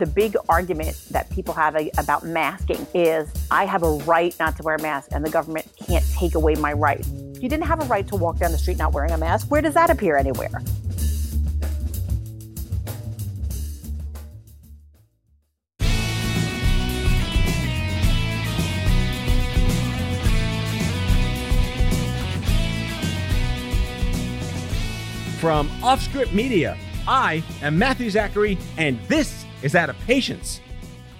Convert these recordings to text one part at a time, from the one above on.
The big argument that people have about masking is I have a right not to wear a mask, and the government can't take away my right. You didn't have a right to walk down the street not wearing a mask. Where does that appear anywhere? From Offscript Media, I am Matthew Zachary, and this is Out of Patience.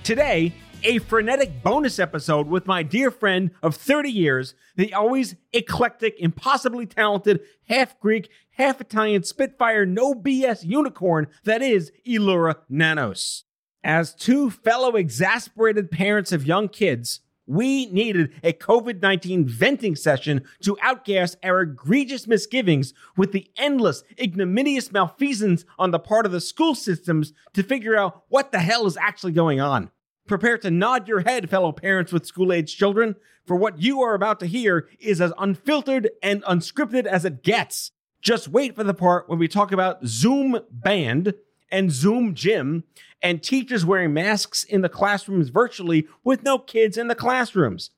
Today, a frenetic bonus episode with my dear friend of 30 years, the always eclectic, impossibly talented, half Greek, half Italian Spitfire, no BS unicorn that is Elura Nanos. As two fellow exasperated parents of young kids, we needed a COVID 19 venting session to outgas our egregious misgivings with the endless, ignominious malfeasance on the part of the school systems to figure out what the hell is actually going on. Prepare to nod your head, fellow parents with school aged children, for what you are about to hear is as unfiltered and unscripted as it gets. Just wait for the part when we talk about Zoom band and Zoom gym and teachers wearing masks in the classrooms virtually with no kids in the classrooms.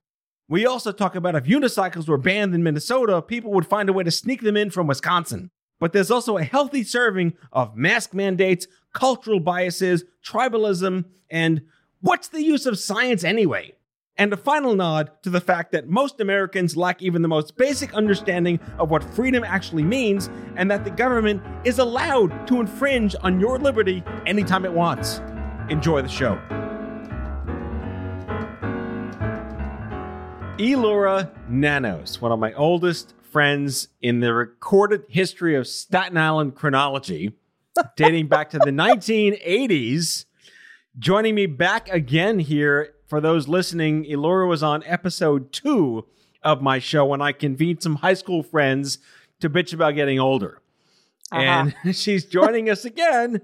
We also talk about if unicycles were banned in Minnesota, people would find a way to sneak them in from Wisconsin. But there's also a healthy serving of mask mandates, cultural biases, tribalism, and what's the use of science anyway? And a final nod to the fact that most Americans lack even the most basic understanding of what freedom actually means, and that the government is allowed to infringe on your liberty anytime it wants. Enjoy the show. Elura Nanos, one of my oldest friends in the recorded history of Staten Island chronology, dating back to the 1980s, joining me back again here for those listening, Elura was on episode two of my show when I convened some high school friends to bitch about getting older. Uh-huh. And she's joining us again.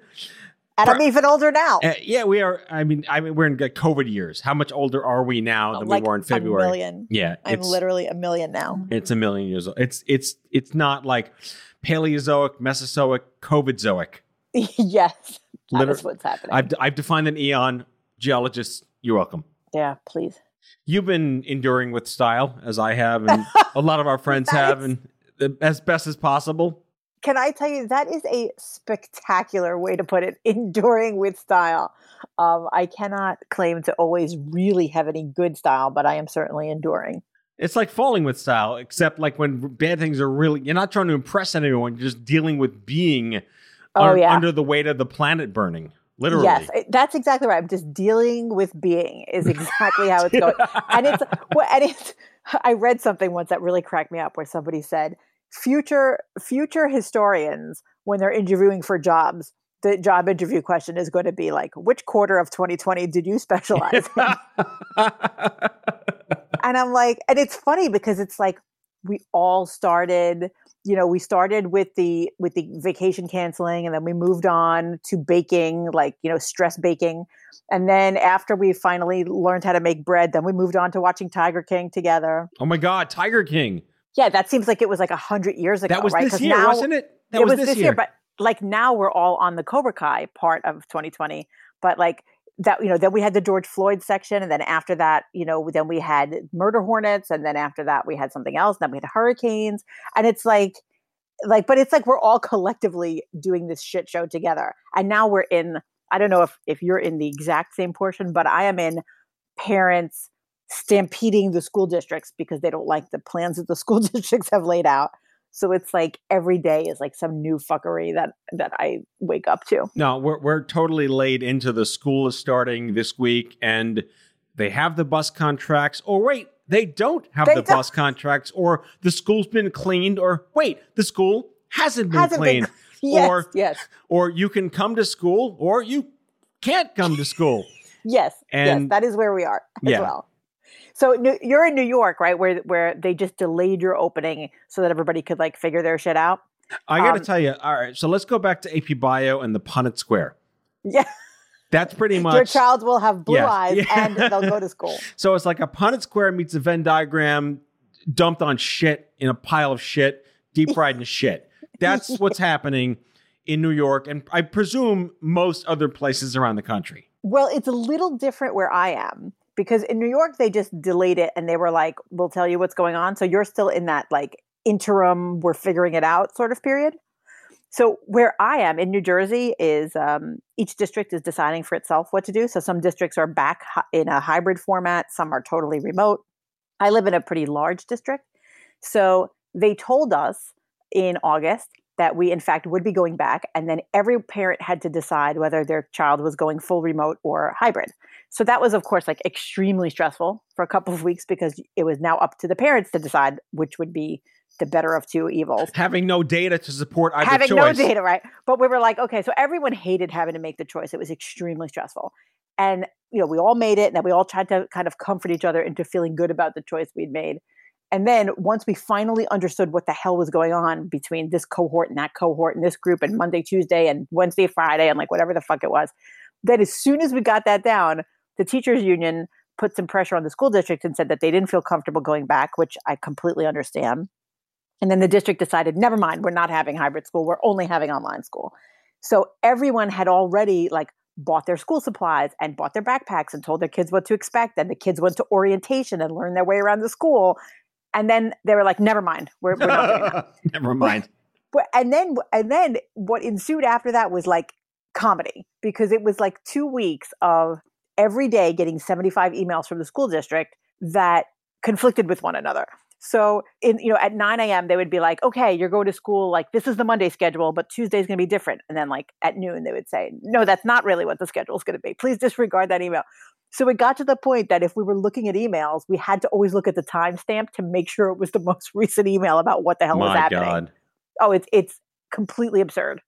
And I'm even older now. Uh, yeah, we are. I mean, I mean, we're in COVID years. How much older are we now than like we were in February? A million. Yeah, I'm literally a million now. It's a million years old. It's it's it's not like Paleozoic, Mesozoic, COVIDzoic. yes, that Liter- is what's happening. I've I've defined an eon. Geologists, you're welcome. Yeah, please. You've been enduring with style, as I have, and a lot of our friends have, and as best as possible. Can I tell you that is a spectacular way to put it? Enduring with style. Um, I cannot claim to always really have any good style, but I am certainly enduring. It's like falling with style, except like when bad things are really, you're not trying to impress anyone, you're just dealing with being Oh, un- yeah. under the weight of the planet burning. Literally. Yes, that's exactly right. I'm just dealing with being is exactly how it's going. and it's well, and it's. I read something once that really cracked me up, where somebody said, "Future future historians, when they're interviewing for jobs, the job interview question is going to be like, which quarter of 2020 did you specialize?" in?" and I'm like, and it's funny because it's like we all started you know we started with the with the vacation canceling and then we moved on to baking like you know stress baking and then after we finally learned how to make bread then we moved on to watching tiger king together oh my God, Tiger King. yeah that seems like it was like a hundred years ago That was right this year, now- wasn't it? That it was, this year. year. but like now we're all on the cobra kai part of 2020 but like that you know then we had the george floyd section and then after that you know then we had murder hornets and then after that we had something else and then we had hurricanes and it's like like but it's like we're all collectively doing this shit show together and now we're in i don't know if if you're in the exact same portion but i am in parents stampeding the school districts because they don't like the plans that the school districts have laid out so it's like every day is like some new fuckery that that i wake up to No, we're we're totally laid into the school is starting this week, and they have the bus contracts. Or wait, they don't have They the don't. bus contracts, or the school's been cleaned, or wait, the school hasn't been Hasn't been cleaned. Yes, or yes, or you can come to school or you can't come to school. yes, yes. That is where we are as Yeah. well. So New- you're in New York, right? Where where they just delayed your opening so that everybody could like figure their shit out. I got to Um, tell you. All right, so let's go back to AP Bio and the Punnett Square. Yeah, That's pretty much your child will have blue Yes. eyes Yeah. and they'll go to school. So it's like a Punnett Square meets a Venn diagram dumped on shit in a pile of shit, deep fried in shit. That's what's happening in New York and I presume most other places around the country. Well, it's a little different where I am because in New York they just delayed it and they were like, "We'll tell you what's going on." So you're still in that like interim, we're figuring it out sort of period. So where I am in New Jersey is um, each district is deciding for itself what to do. So some districts are back in a hybrid format, some are totally remote. I live in a pretty large district, so they told us in August that we in fact would be going back and then every parent had to decide whether their child was going full remote or hybrid so that was of course like extremely stressful for a couple of weeks because it was now up to the parents to decide which would be the better of two evils. Having no data to support either having choice. no data right? But we were like okay so everyone hated having to make the choice. It was extremely stressful. And you know we all made it and then we all tried to kind of comfort each other into feeling good about the choice we'd made. And then once we finally understood what the hell was going on between this cohort and that cohort and this group and Monday, Tuesday and Wednesday, Friday and like whatever the fuck it was, then as soon as we got that down, the teachers union put some pressure on the school district and said that they didn't feel comfortable going back, which I completely understand. And then the district decided, never mind, we're not having hybrid school, we're only having online school. So everyone had already like bought their school supplies and bought their backpacks and told their kids what to expect. And the kids went to orientation and learned their way around the school. And then they were like, never mind, we're, we're not doing that. Never mind. But, and then and then what ensued after that was like comedy because it was like two weeks of every day getting 75 emails from the school district that conflicted with one another. So in you know at 9 a.m. they would be like, okay, you're going to school, like this is the Monday schedule, but Tuesday's gonna be different. And then like at noon they would say, No, that's not really what the schedule is gonna be. Please disregard that email. So it got to the point that if we were looking at emails, we had to always look at the timestamp to make sure it was the most recent email about what the hell was happening God. oh it's it's completely absurd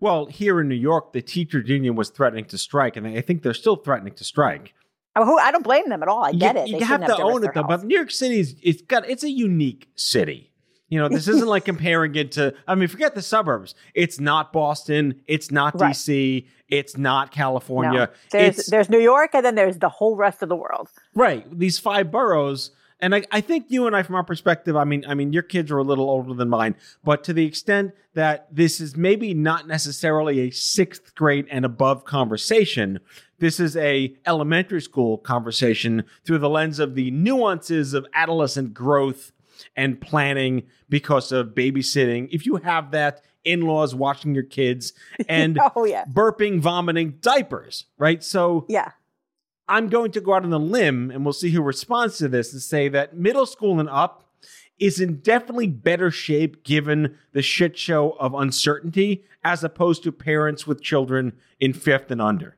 Well, here in New York, the teachers union was threatening to strike, and I think they're still threatening to strike. I, don't blame them at all i get you, it You They have shouldn't to risk own it though. health. But New York City is it's got it's a unique city. You know, this isn't like comparing it to. I mean, forget the suburbs. It's not Boston. It's not Right. DC. It's not no. California. there's it's there's new york and then there's the whole rest of the world right. These five boroughs. And I, I think you and I, from our perspective, I mean, I mean, your kids are a little older than mine, but to the extent that this is maybe not necessarily a sixth grade and above conversation, this is a elementary school conversation through the lens of the nuances of adolescent growth and planning because of babysitting. If you have that, in-laws watching your kids oh, and oh yeah burping, vomiting, diapers, right? So yeah I'm going to go out on a limb and we'll see who responds to this and say that middle school and up is in definitely better shape given the shit show of uncertainty as opposed to parents with children in fifth and under.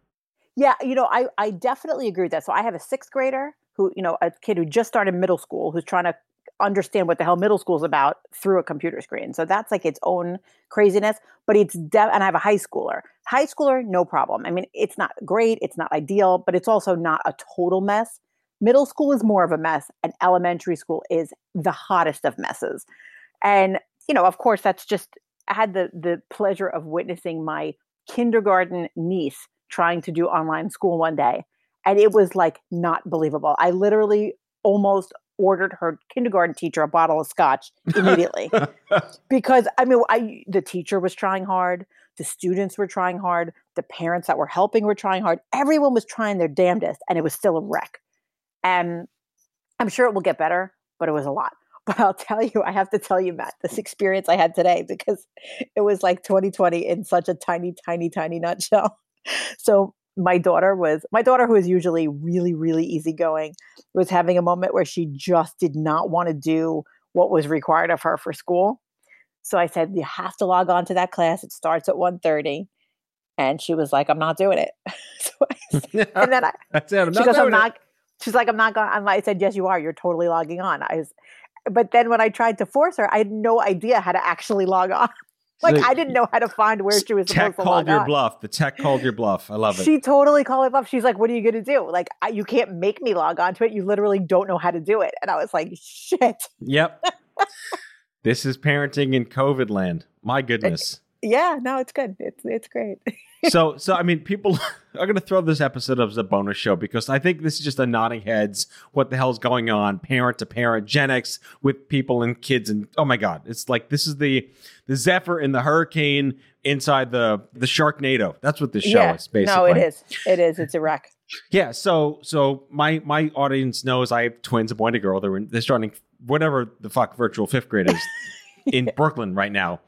yeah you know i i definitely agree with that so i have a sixth grader who you know a kid who just started middle school who's trying to understand what the hell middle school is about through a computer screen. So that's like its own craziness but it's de- and i have a high schooler. High schooler no problem. I mean it's not great it's not ideal but it's also not a total mess. Middle school is more of a mess and elementary school is the hottest of messes. And you know of course that's just i had the the pleasure of witnessing my kindergarten niece trying to do online school one day and it was like not believable. I literally almost ordered her kindergarten teacher a bottle of scotch immediately. Because i mean i the teacher was trying hard the students were trying hard the parents that were helping were trying hard everyone was trying their damnedest and it was still a wreck. And i'm sure it will get better but it was a lot. But i'll tell you i have to tell you matt this experience i had today because it was like 2020 in such a tiny tiny tiny nutshell. So my daughter was my daughter who is usually really really easygoing was having a moment where she just did not want to do what was required of her for school so i said you have to log on to that class it starts at 1.30 and she was like i'm not doing it so I, and then I, That's it. I'm she not goes, I'm doing it. not. She's like, I'm not going. I'm like, I said, yes, you are. You're totally logging on. I was, but then when I tried to force her, I had no idea how to actually log on. Like So- I didn't know how to find where she was Tech supposed to called log your on. bluff. The tech called your bluff. I love it. She totally called it bluff. She's like, "What are you going to do? Like, I, you can't make me log on to it. You literally don't know how to do it." And I was like, "Shit, Yep. this is parenting in COVID land. My goodness. Yeah, no, it's good. It's it's great." so so I mean people are gonna throw this episode up as a bonus show because I think this is just a nodding heads, what the hell's going on, parent to parent, Gen X with people and kids and oh my god. It's like this is the the Zephyr and the hurricane inside the the Sharknado. That's what this show yeah, is basically. no, it is. It is. It's a wreck. Yeah, so so my my audience knows I have twins, a boy and a girl. They're in, they're starting whatever the fuck virtual fifth grade is in Brooklyn right now,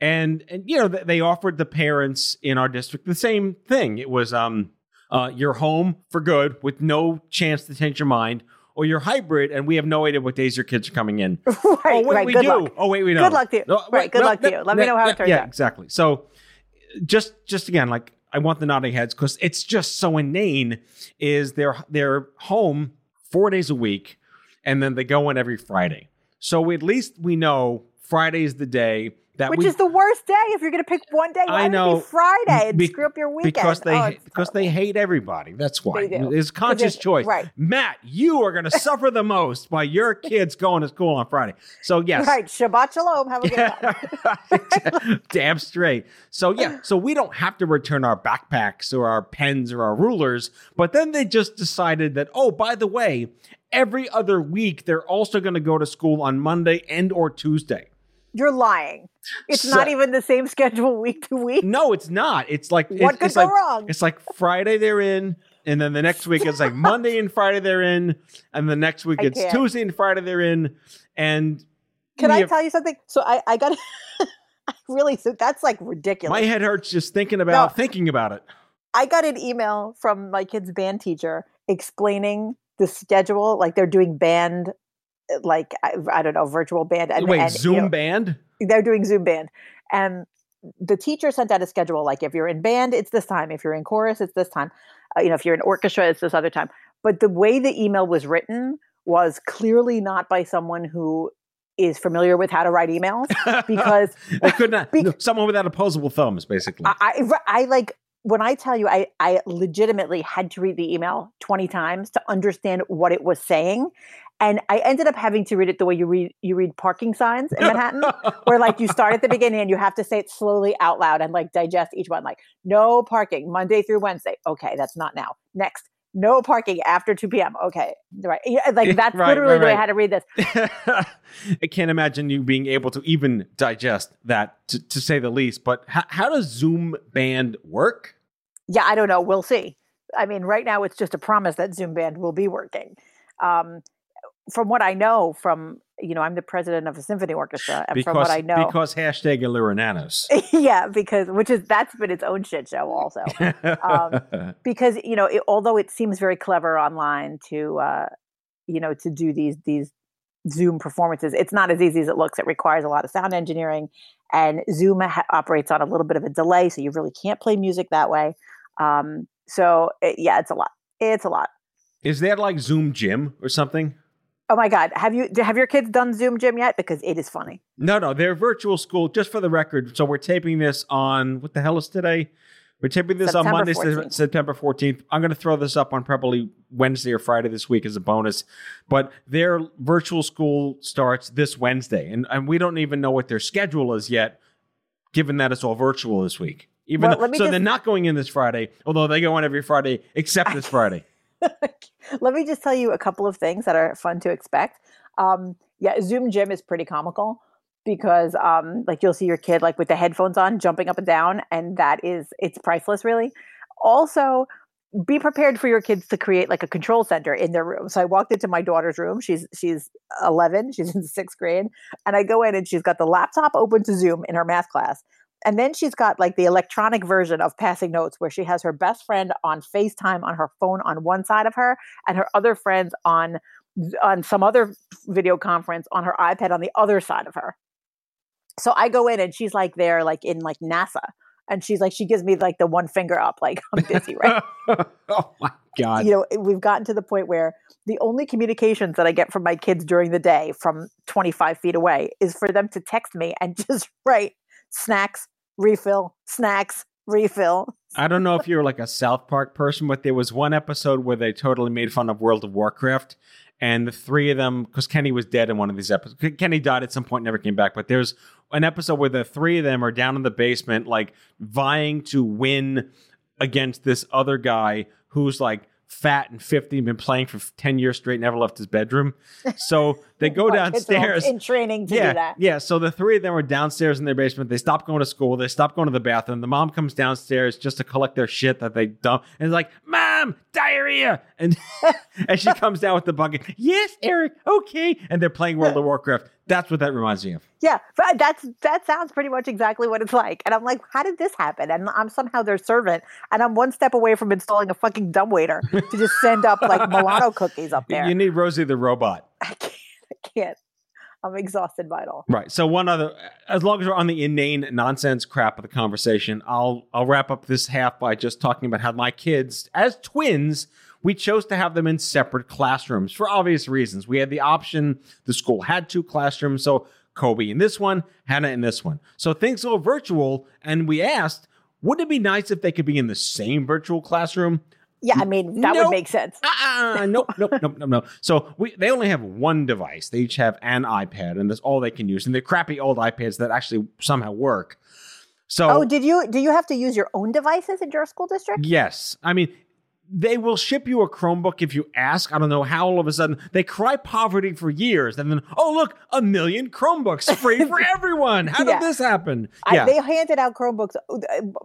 and and you know they offered the parents in our district the same thing. It was um uh you're home for good with no chance to change your mind, or you're hybrid and we have no idea what days your kids are coming in. right, oh wait, right. we do. luck. Oh wait, we don't. Good luck to you. No, Right, wait, good no, luck to you. Let me know how it turns yeah, out. Yeah, exactly. So just just again, like I want the nodding heads because it's just so inane. Is they're they're home four days a week, and then they go in every Friday. So at least we know Friday's the day that Which we is the worst day if you're going to pick one day. Why I know. be Friday and Be- screw up your weekend? because they Oh, because terrible. they hate everybody. That's why it's conscious choice. right. Matt, you are going to suffer the most by your kids going to school on Friday. So yes, Right. Shabbat shalom. Have a good time. Damn straight. So yeah, so we don't have to return our backpacks or our pens or our rulers, but then they just decided that oh, by the way, every other week they're also going to go to school on Monday and or Tuesday. You're lying. It's So- not even the same schedule week to week. No, it's not. It's like What it's, could it's go like, wrong? It's like Friday they're in, and then the next week it's like Monday and Friday they're in, and the next week it's. Tuesday and Friday they're in, and Can I have- tell you something? So I, I got I really, so that's like ridiculous. my head hurts just thinking about No. thinking about it. I got an email from my kid's band teacher explaining the schedule. Like they're doing band, like, I, I don't know, virtual band. And, Wait, and, you Zoom know, band? they're doing Zoom band. And the teacher sent out a schedule like if you're in band, it's this time. If you're in chorus, it's this time. Uh, you know, if you're in orchestra, it's this other time. But the way the email was written was clearly not by someone who is familiar with how to write emails because they could not. No, someone without opposable thumbs, basically. I, I, I like when I tell you, I, I legitimately had to read the email 20 times to understand what it was saying. And I ended up having to read it the way you read you read parking signs in Manhattan, where like you start at the beginning and you have to say it slowly out loud and like digest each one. Like no parking Monday through Wednesday. Okay, that's not now. Next, no parking after 2 p.m. Okay, right. Like that's Right, literally right, the way I had to read this. I can't imagine you being able to even digest that, to, to say the least. But how, how does Zoom band work? Yeah, I don't know. We'll see. I mean, right now it's just a promise that Zoom Band will be working. Um, from what I know, from you know, I'm the president of a symphony orchestra, and from what I know, because hashtag EluraNanos. yeah, because which is that's been its own shit show also. Um, because you know, it, although it seems very clever online to uh, you know to do these these Zoom performances, it's not as easy as it looks. It requires a lot of sound engineering, and Zoom ha- operates on a little bit of a delay, so you really can't play music that way. Um, so it, yeah, it's a lot. It's a lot. Is that like Zoom Gym or something? Oh my God, have you have your kids done Zoom Gym yet? Because it is funny. No, no, they're virtual school. Just for the record, so we're taping this on what the hell is today? We're taping this on Monday, 14th. September fourteenth. I'm going to throw this up on probably Wednesday or Friday this week as a bonus. But their virtual school starts this Wednesday, and and we don't even know what their schedule is yet, given that it's all virtual this week. Even Well, though, so just- they're not going in this Friday, although they go on every Friday except this Friday. Let me just tell you a couple of things that are fun to expect. Um, yeah, Zoom Gym is pretty comical because um, like you'll see your kid like with the headphones on jumping up and down, and that is it's priceless, really. Also, be prepared for your kids to create like a control center in their room. So I walked into my daughter's room. She's she's 11. She's in sixth grade, and I go in and she's got the laptop open to Zoom in her math class. And then she's got like the electronic version of passing notes where she has her best friend on FaceTime on her phone on one side of her and her other friends on on some other video conference on her iPad on the other side of her. So I go in and she's like there like in like NASA and she's like she gives me like the one finger up like I'm busy, right? oh my god! you know, we've gotten to the point where the only communications that I get from my kids during the day from 25 feet away is for them to text me and just write snacks, refill, snacks, refill. I don't know if you're like a South Park person, but there was one episode where they totally made fun of World of Warcraft. And the three of them, because Kenny was dead in one of these episodes. Kenny died at some point, never came back. But there's an episode where the three of them are down in the basement, like vying to win against this other guy who's like fat and 50 been playing for 10 years straight never left his bedroom. So they go downstairs. in training to yeah, do that. yeah so the three of them are downstairs in their basement. They stop going to school. They stop going to the bathroom. The mom comes downstairs just to collect their shit that they dump. And it's like mom diarrhea! And and she comes down with the bucket. Yes eric okay. And they're playing world of warcraft. That's what that reminds me of. Yeah but that's that sounds pretty much exactly what it's like. And i'm like how did this happen? And i'm somehow their servant and i'm one step away from installing a fucking dumbwaiter to just send up like milano cookies up there. You need rosie the robot. I can't i can't I'm exhausted by it all. Right. So one other, as long as we're on the inane nonsense crap of the conversation, I'll I'll wrap up this half by just talking about how my kids, as twins, we chose to have them in separate classrooms for obvious reasons. We had the option. The school had two classrooms, so Kobe in this one, Hannah in this one. So things go virtual, and we asked, wouldn't it be nice if they could be in the same virtual classroom? Yeah, I mean that Nope. would make sense. Uh-uh, nope, nope, nope, nope, nope. So we they only have one device. They each have an iPad, and that's all they can use. And they're crappy old iPads that actually somehow work. So Oh, did you do you have to use your own devices in your school district? yes, I mean they will ship you a Chromebook if you ask. I don't know how all of a sudden they cry poverty for years, and then oh look, a million Chromebooks free for everyone. How did this happen? I, they handed out Chromebooks uh,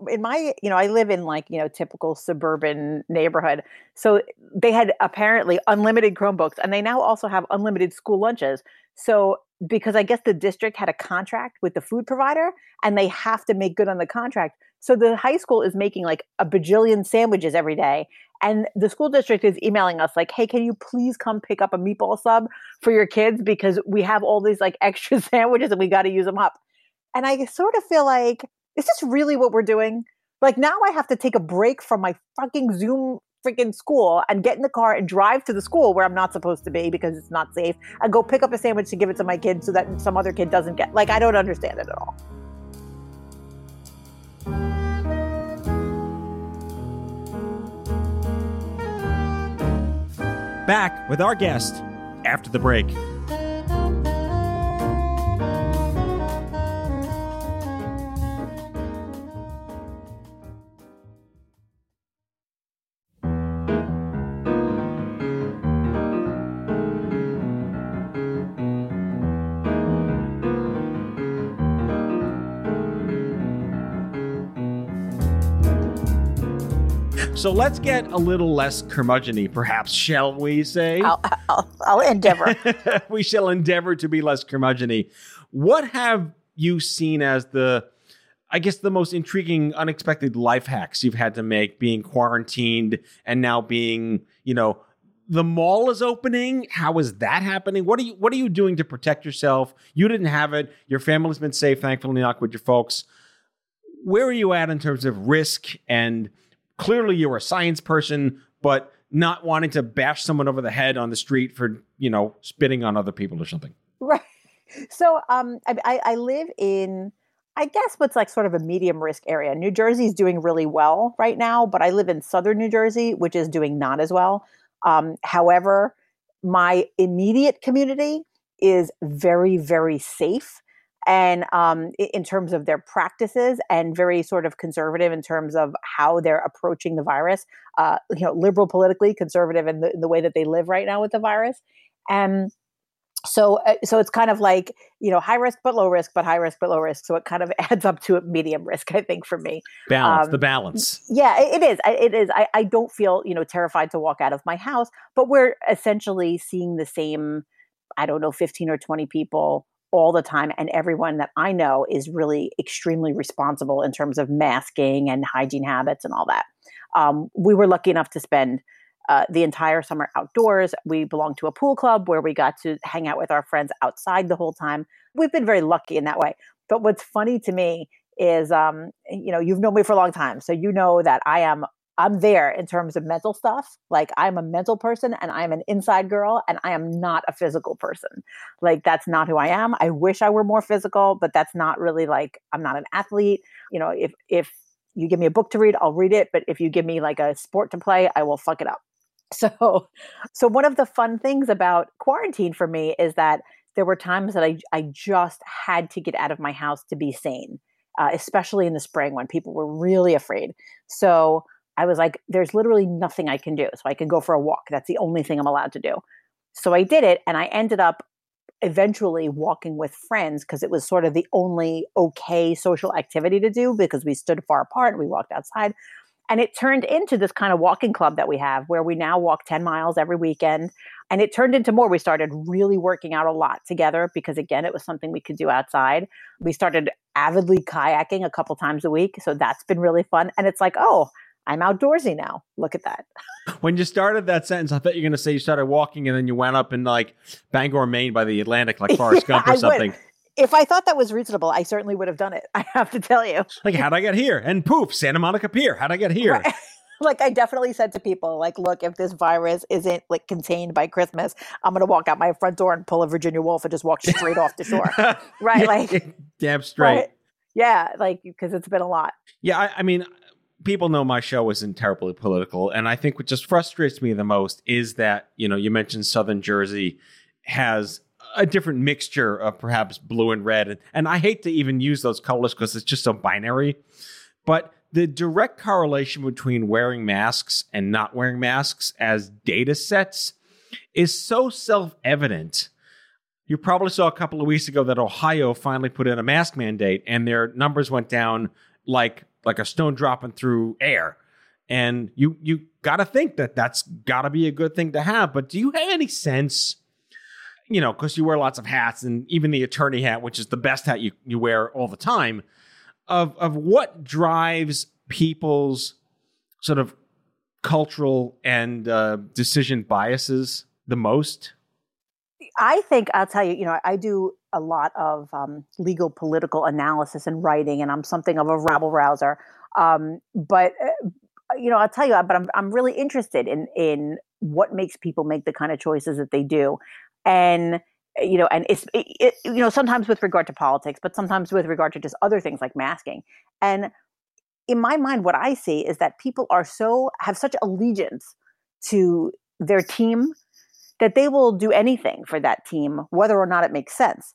in my, you know, I live in like, you know, typical suburban neighborhood. So they had apparently unlimited Chromebooks and they now also have unlimited school lunches. So because I guess the district had a contract with the food provider and they have to make good on the contract. So the high school is making like a bajillion sandwiches every day. And the school district is emailing us like, hey, can you please come pick up a meatball sub for your kids? Because we have all these like extra sandwiches and we got to use them up. And I sort of feel like, is this really what we're doing? Like now I have to take a break from my fucking Zoom freaking school and get in the car and drive to the school where I'm not supposed to be because it's not safe and go pick up a sandwich to give it to my kid so that some other kid doesn't get like I don't understand it at all. Back with our guest after the break. So let's get a little less curmudgeony, perhaps, shall we say? I'll, I'll, I'll endeavor. we shall endeavor to be less curmudgeony. What have you seen as the, I guess, the most intriguing, unexpected life hacks you've had to make being quarantined and now being, you know, the mall is opening. How is that happening? What are you What are you doing to protect yourself? You didn't have it. Your family's been safe, thankfully, not with your folks. Where are you at in terms of risk? And clearly, you're a science person, but not wanting to bash someone over the head on the street for you know spitting on other people or something. right. So um, I, I, live in, I guess what's like sort of a medium risk area. New Jersey is doing really well right now, but I live in southern New Jersey, which is doing not as well. Um, however, my immediate community is very, very safe. And um, in terms of their practices, and very sort of conservative in terms of how they're approaching the virus, uh, you know, liberal politically, conservative in the, in the way that they live right now with the virus. And so uh, so it's kind of like you know high risk but low risk but high risk but low risk so it kind of adds up to a medium risk i think for me Balance, Um, the balance. yeah it it is I- it is I, I don't feel you know terrified to walk out of my house but we're essentially seeing the same i don't know 15 or 20 people all the time and everyone that i know is really extremely responsible in terms of masking and hygiene habits and all that um, we were lucky enough to spend uh, the entire summer outdoors. We belong to a pool club where we got to hang out with our friends outside the whole time. We've been very lucky in that way. But what's funny to me is, um, you know, you've known me for a long time, so you know that I am I'm there in terms of mental stuff. Like I'm a mental person and I'm an inside girl and I am not a physical person. Like that's not who I am. I wish I were more physical, but that's not really like I'm not an athlete. You know, if if you give me a book to read, I'll read it, but if you give me like a sport to play, I will fuck it up. So so one of the fun things about quarantine for me is that there were times that I I just had to get out of my house to be sane. Uh, especially in the spring when people were really afraid. So I was like, there's literally nothing I can do. So I can go for a walk. That's the only thing I'm allowed to do. So I did it and I ended up eventually walking with friends because it was sort of the only okay social activity to do because we stood far apart and we walked outside. And it turned into this kind of walking club that we have where we now walk 10 miles every weekend. And it turned into more. We started really working out a lot together because, again, it was something we could do outside. We started avidly kayaking a couple times a week. So that's been really fun. And it's like, oh, I'm outdoorsy now. Look at that. When you started that sentence, I thought you were going to say you started walking and then you went up in like Bangor, Maine by the Atlantic, like Forrest Gump or something. If I thought that was reasonable, I certainly would have done it. I have to tell you. Like, how'd I get here? And poof, Santa Monica Pier. How'd I get here? Right. like I definitely said to people, like, look, if this virus isn't like contained by Christmas, I'm gonna walk out my front door and pull a Virginia Woolf and just walk straight off the shore. Right. Like damn straight. Right? Yeah, like because it's been a lot. Yeah, I, I mean, people know my show isn't terribly political, and I think what just frustrates me the most is that you know you mentioned Southern Jersey has a different mixture of perhaps blue and red, and, I hate to even use those colors because it's just so binary, but the direct correlation between wearing masks and not wearing masks as data sets is so self-evident. You probably saw a couple of weeks ago that Ohio finally put in a mask mandate and their numbers went down like like a stone dropping through air. And you you got to think that that's got to be a good thing to have. But do you have any sense, you know, because you wear lots of hats and even the attorney hat, which is the best hat you, you wear all the time, of of what drives people's sort of cultural and uh, decision biases the most? I think I'll tell you, you know, I do a lot of um, legal political analysis and writing, and I'm something of a rabble rouser. Um, but uh, you know, I'll tell you, but I'm I'm really interested in in what makes people make the kind of choices that they do, and you know, and it's it, it, you know sometimes with regard to politics, but sometimes with regard to just other things like masking. And in my mind, what I see is that people are so have such allegiance to their team that they will do anything for that team, whether or not it makes sense.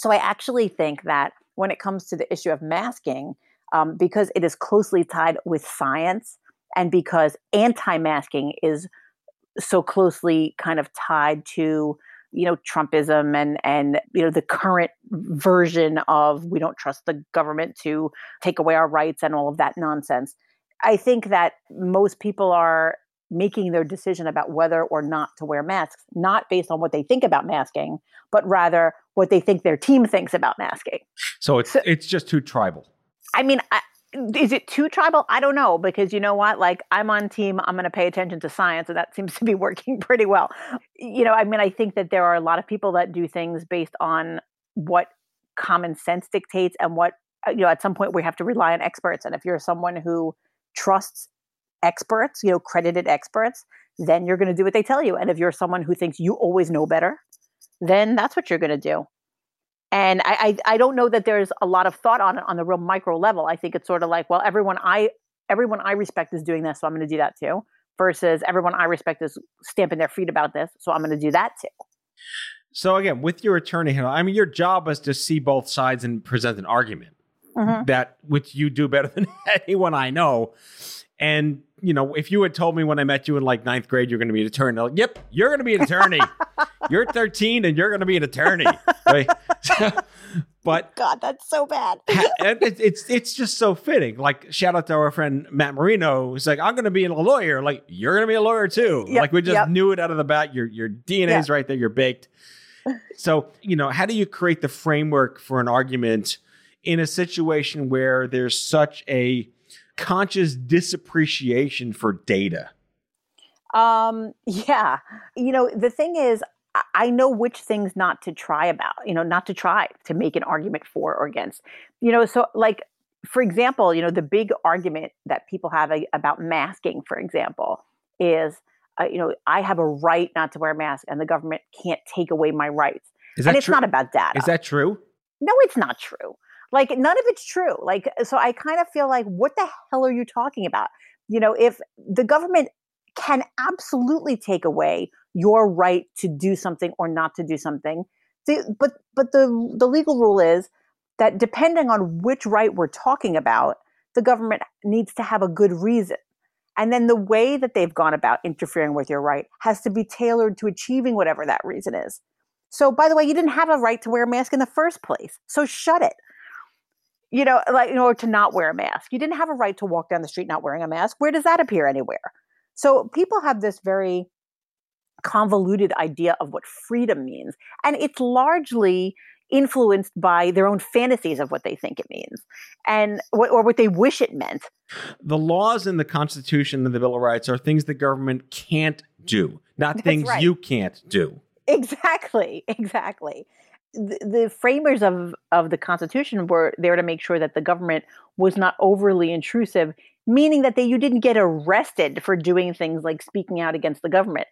So I actually think that when it comes to the issue of masking, um, because it is closely tied with science and because anti-masking is so closely kind of tied to you know trumpism and and you know the current version of we don't trust the government to take away our rights and all of that nonsense. I think that most people are making their decision about whether or not to wear masks, not based on what they think about masking, but rather what they think their team thinks about masking. So it's so, it's just too tribal. I mean, I, is it too tribal? I don't know because you know what? Like I'm on team. I'm going to pay attention to science, and that seems to be working pretty well. You know, I mean, I think that there are a lot of people that do things based on what common sense dictates and what uh, you know. At some point, we have to rely on experts, and if you're someone who trusts experts, you know, credited experts, then you're going to do what they tell you. And if you're someone who thinks you always know better, then that's what you're going to do. And I, I, I don't know that there's a lot of thought on it on the real micro level. I think it's sort of like, well, everyone I everyone I respect is doing this, so I'm going to do that too. Versus everyone I respect is stamping their feet about this, so I'm going to do that too. So again, with your attorney, I mean, your job is to see both sides and present an argument. Mm-hmm. That which you do better than anyone I know. And you know, if you had told me when I met you in like ninth grade you're going to be an attorney, like, yep, you're going to be an attorney. you're 13 and you're going to be an attorney. Right? but oh, God, that's so bad. it, it's it's just so fitting. Like shout out to our friend Matt Marino, who's like, I'm going to be a lawyer. Like you're going to be a lawyer too. Yep, like we just yep. knew it out of the bat. Your your DNA's yep. right there. You're baked. So you know, how do you create the framework for an argument in a situation where there's such a conscious disappreciation for data? Um, yeah. You know, the thing is, I know which things not to try about, you know, not to try to make an argument for or against. You know, so like for example, you know, the big argument that people have about masking, for example, is, uh, you know, I have a right not to wear a mask and the government can't take away my rights. Is that and it's true? not about data. Is that true? No, it's not true. Like none of it's true. Like uh, so I kind of feel like what the hell are you talking about? You know, if the government can absolutely take away your right to do something or not to do something, the, but but the the legal rule is that depending on which right we're talking about, the government needs to have a good reason. And then the way that they've gone about interfering with your right has to be tailored to achieving whatever that reason is. So, by the way, you didn't have a right to wear a mask in the first place. So shut it. You know, like, you know, to not wear a mask. You didn't have a right to walk down the street not wearing a mask. Where does that appear anywhere? So people have this very convoluted idea of what freedom means. And it's largely influenced by their own fantasies of what they think it means and or what they wish it meant. The laws in the Constitution and the Bill of Rights are things the government can't do, not That's things right. you can't do. Exactly, exactly. The, framers of, of the Constitution were there to make sure that the government was not overly intrusive, meaning that they, you didn't get arrested for doing things like speaking out against the government.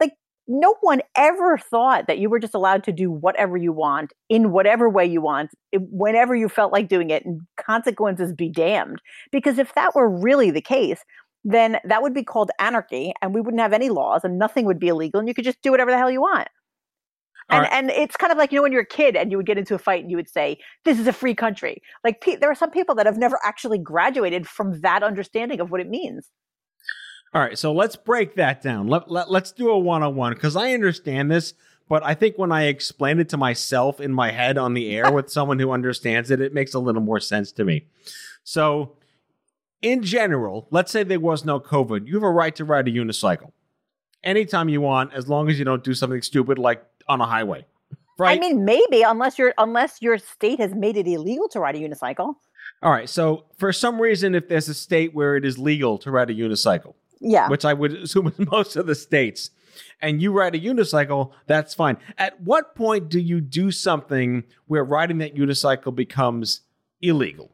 Like no one ever thought that you were just allowed to do whatever you want in whatever way you want whenever you felt like doing it and consequences be damned. Because if that were really the case then that would be called anarchy and we wouldn't have any laws and nothing would be illegal and you could just do whatever the hell you want and, right. and it's kind of like you know when you're a kid and you would get into a fight and you would say this is a free country like there are some people that have never actually graduated from that understanding of what it means all right, so let's break that down. Let, let, let's do a one on one because I understand this, but I think when I explain it to myself in my head on the air with someone who understands it, it makes a little more sense to me. So, in general, let's say there was no COVID, you have a right to ride a unicycle anytime you want, as long as you don't do something stupid like on a highway. Right? I mean, maybe unless your unless your state has made it illegal to ride a unicycle. All right. So, for some reason, if there's a state where it is legal to ride a unicycle, yeah. Which I would assume is most of the states. And you ride a unicycle, that's fine. At what point do you do something where riding that unicycle becomes illegal?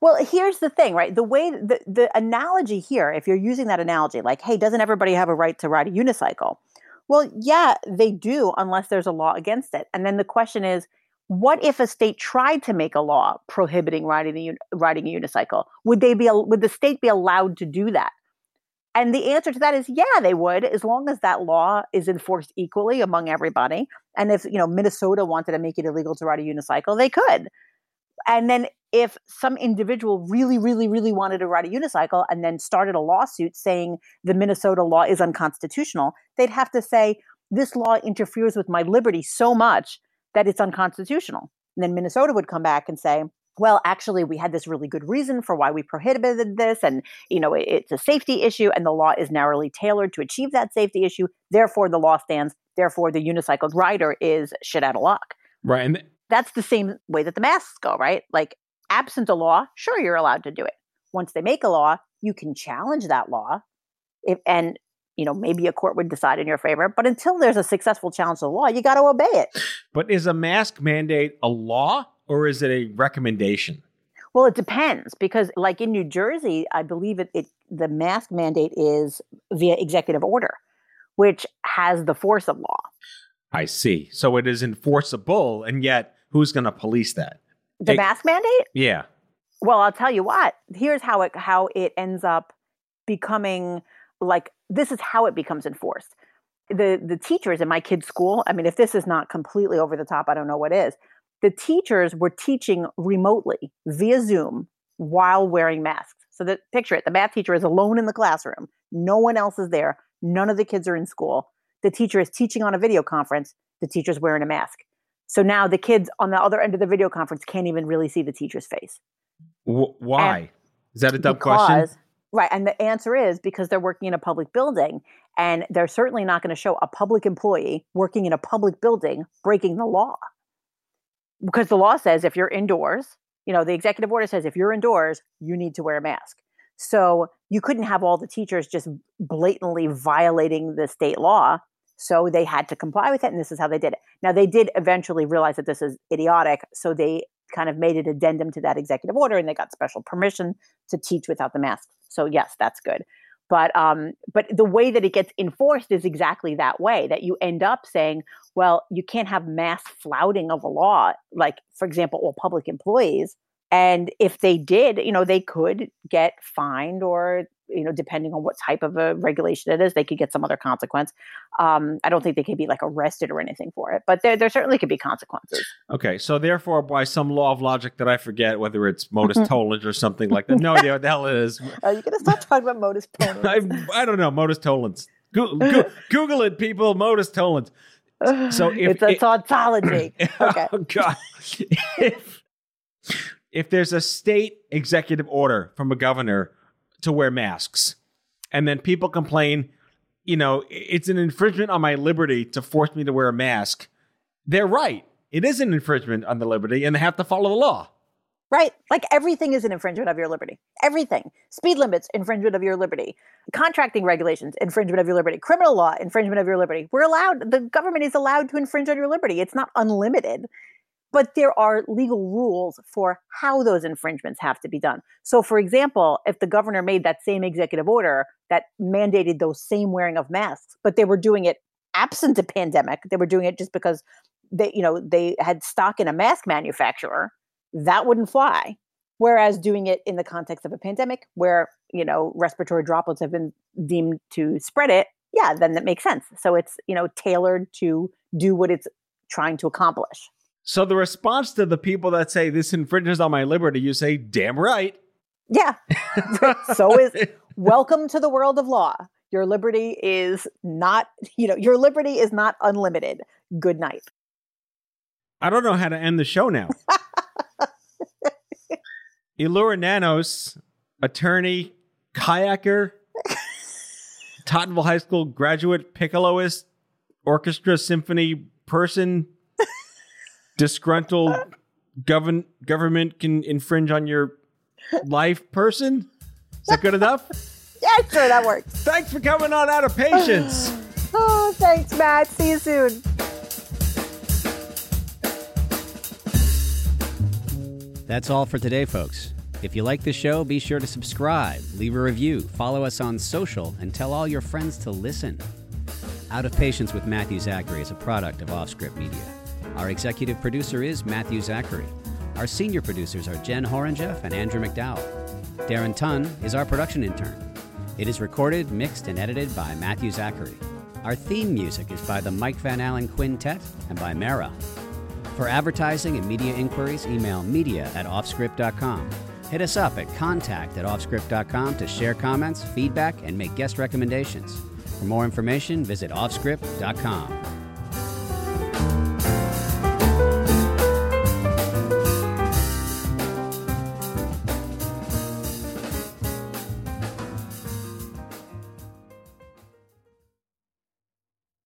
Well, here's the thing, right? The way the, the analogy here, if you're using that analogy, like, hey, doesn't everybody have a right to ride a unicycle? Well, yeah, they do, unless there's a law against it. And then the question is, what if a state tried to make a law prohibiting riding the riding a unicycle? Would they be would the state be allowed to do that? And the answer to that is yeah, they would, as long as that law is enforced equally among everybody. And if, you know, Minnesota wanted to make it illegal to ride a unicycle, they could. And then if some individual really, really, really wanted to ride a unicycle and then started a lawsuit saying the Minnesota law is unconstitutional, they'd have to say, this law interferes with my liberty so much that it's unconstitutional. And then Minnesota would come back and say, well, actually, we had this really good reason for why we prohibited this, and you know, it's a safety issue, and the law is narrowly tailored to achieve that safety issue. Therefore, the law stands. Therefore, the unicycled rider is shit out of luck. Right, and that's the same way that the masks go. Right, like absent a law, sure, you're allowed to do it. Once they make a law, you can challenge that law, if, and you know maybe a court would decide in your favor. But until there's a successful challenge to the law, you got to obey it. But is a mask mandate a law? or is it a recommendation? Well, it depends because, like in New Jersey, I believe it, it the mask mandate is via executive order, which has the force of law. I see. So it is enforceable, and yet who's going to police that? The it, mask mandate? Yeah. Well, I'll tell you what. Here's how it how it ends up becoming like this is how it becomes enforced. The the teachers in my kid's school, I mean, if this is not completely over the top, I don't know what is the teachers were teaching remotely via Zoom while wearing masks. So that picture it, the math teacher is alone in the classroom. No one else is there. None of the kids are in school. The teacher is teaching on a video conference. The teacher's wearing a mask. So now the kids on the other end of the video conference can't even really see the teacher's face. W- why? And is that a dumb because, question? Right. And the answer is because they're working in a public building and they're certainly not going to show a public employee working in a public building breaking the law because the law says if you're indoors, you know, the executive order says if you're indoors, you need to wear a mask. So you couldn't have all the teachers just blatantly violating the state law. So they had to comply with it, and this is how they did it. Now they did eventually realize that this is idiotic, so they kind of made an addendum to that executive order and they got special permission to teach without the mask. So yes, that's good. But um, but the way that it gets enforced is exactly that way. That you end up saying, well, you can't have mass flouting of a law, like for example, all public employees. And if they did, you know, they could get fined or you know, depending on what type of a regulation it is, they could get some other consequence. Um, I don't think they could be like arrested or anything for it, but there, there certainly could be consequences. Okay, so therefore, by some law of logic that I forget, whether it's modus tollens or something like that, no idea what the hell it is. Are you going to stop talking about modus tollens? I, I don't know modus tollens. Go, go, Google it, people. Modus tollens. So if it's a it- tautology. Okay. Oh God! if, if there's a state executive order from a governor to wear masks, and then people complain, you know, it's an infringement on my liberty to force me to wear a mask. They're right. It is an infringement on the liberty, and they have to follow the law. Right. Like everything is an infringement of your liberty. Everything. Speed limits, infringement of your liberty. Contracting regulations, infringement of your liberty. Criminal law, infringement of your liberty. We're allowed, the government is allowed to infringe on your liberty. It's not unlimited. But there are legal rules for how those infringements have to be done. So, for example, if the governor made that same executive order that mandated those same wearing of masks, but they were doing it absent a pandemic, they were doing it just because they, you know, they had stock in a mask manufacturer, that wouldn't fly. Whereas doing it in the context of a pandemic where, you know, respiratory droplets have been deemed to spread it, yeah, then that makes sense. So it's, you know, tailored to do what it's trying to accomplish. So the response to the people that say this infringes on my liberty, you say, "Damn right." Yeah. so is welcome to the world of law. Your liberty is not, you know, your liberty is not unlimited. Good night. I don't know how to end the show now. Elura Nanos, attorney, kayaker, Tottenville High School graduate, piccoloist, orchestra symphony person, disgruntled govern- government can infringe on your life person. Is that good enough? Yeah, sure, that works. Thanks for coming on out of patience. Oh, thanks, Matt. See you soon. That's all for today, folks. If you like the show, be sure to subscribe, leave a review, follow us on social, and tell all your friends to listen. Out of Patience with Matthew Zachary is a product of Offscript Media. Our executive producer is Matthew Zachary. Our senior producers are Jen Horangeff and Andrew McDowell. Darren Tunn is our production intern. It is recorded, mixed, and edited by Matthew Zachary. Our theme music is by the Mike Van Allen Quintet and by Mara. For advertising and media inquiries, email media at offscript.com. Hit us up at contact at offscript.com to share comments, feedback, and make guest recommendations. For more information, visit offscript.com.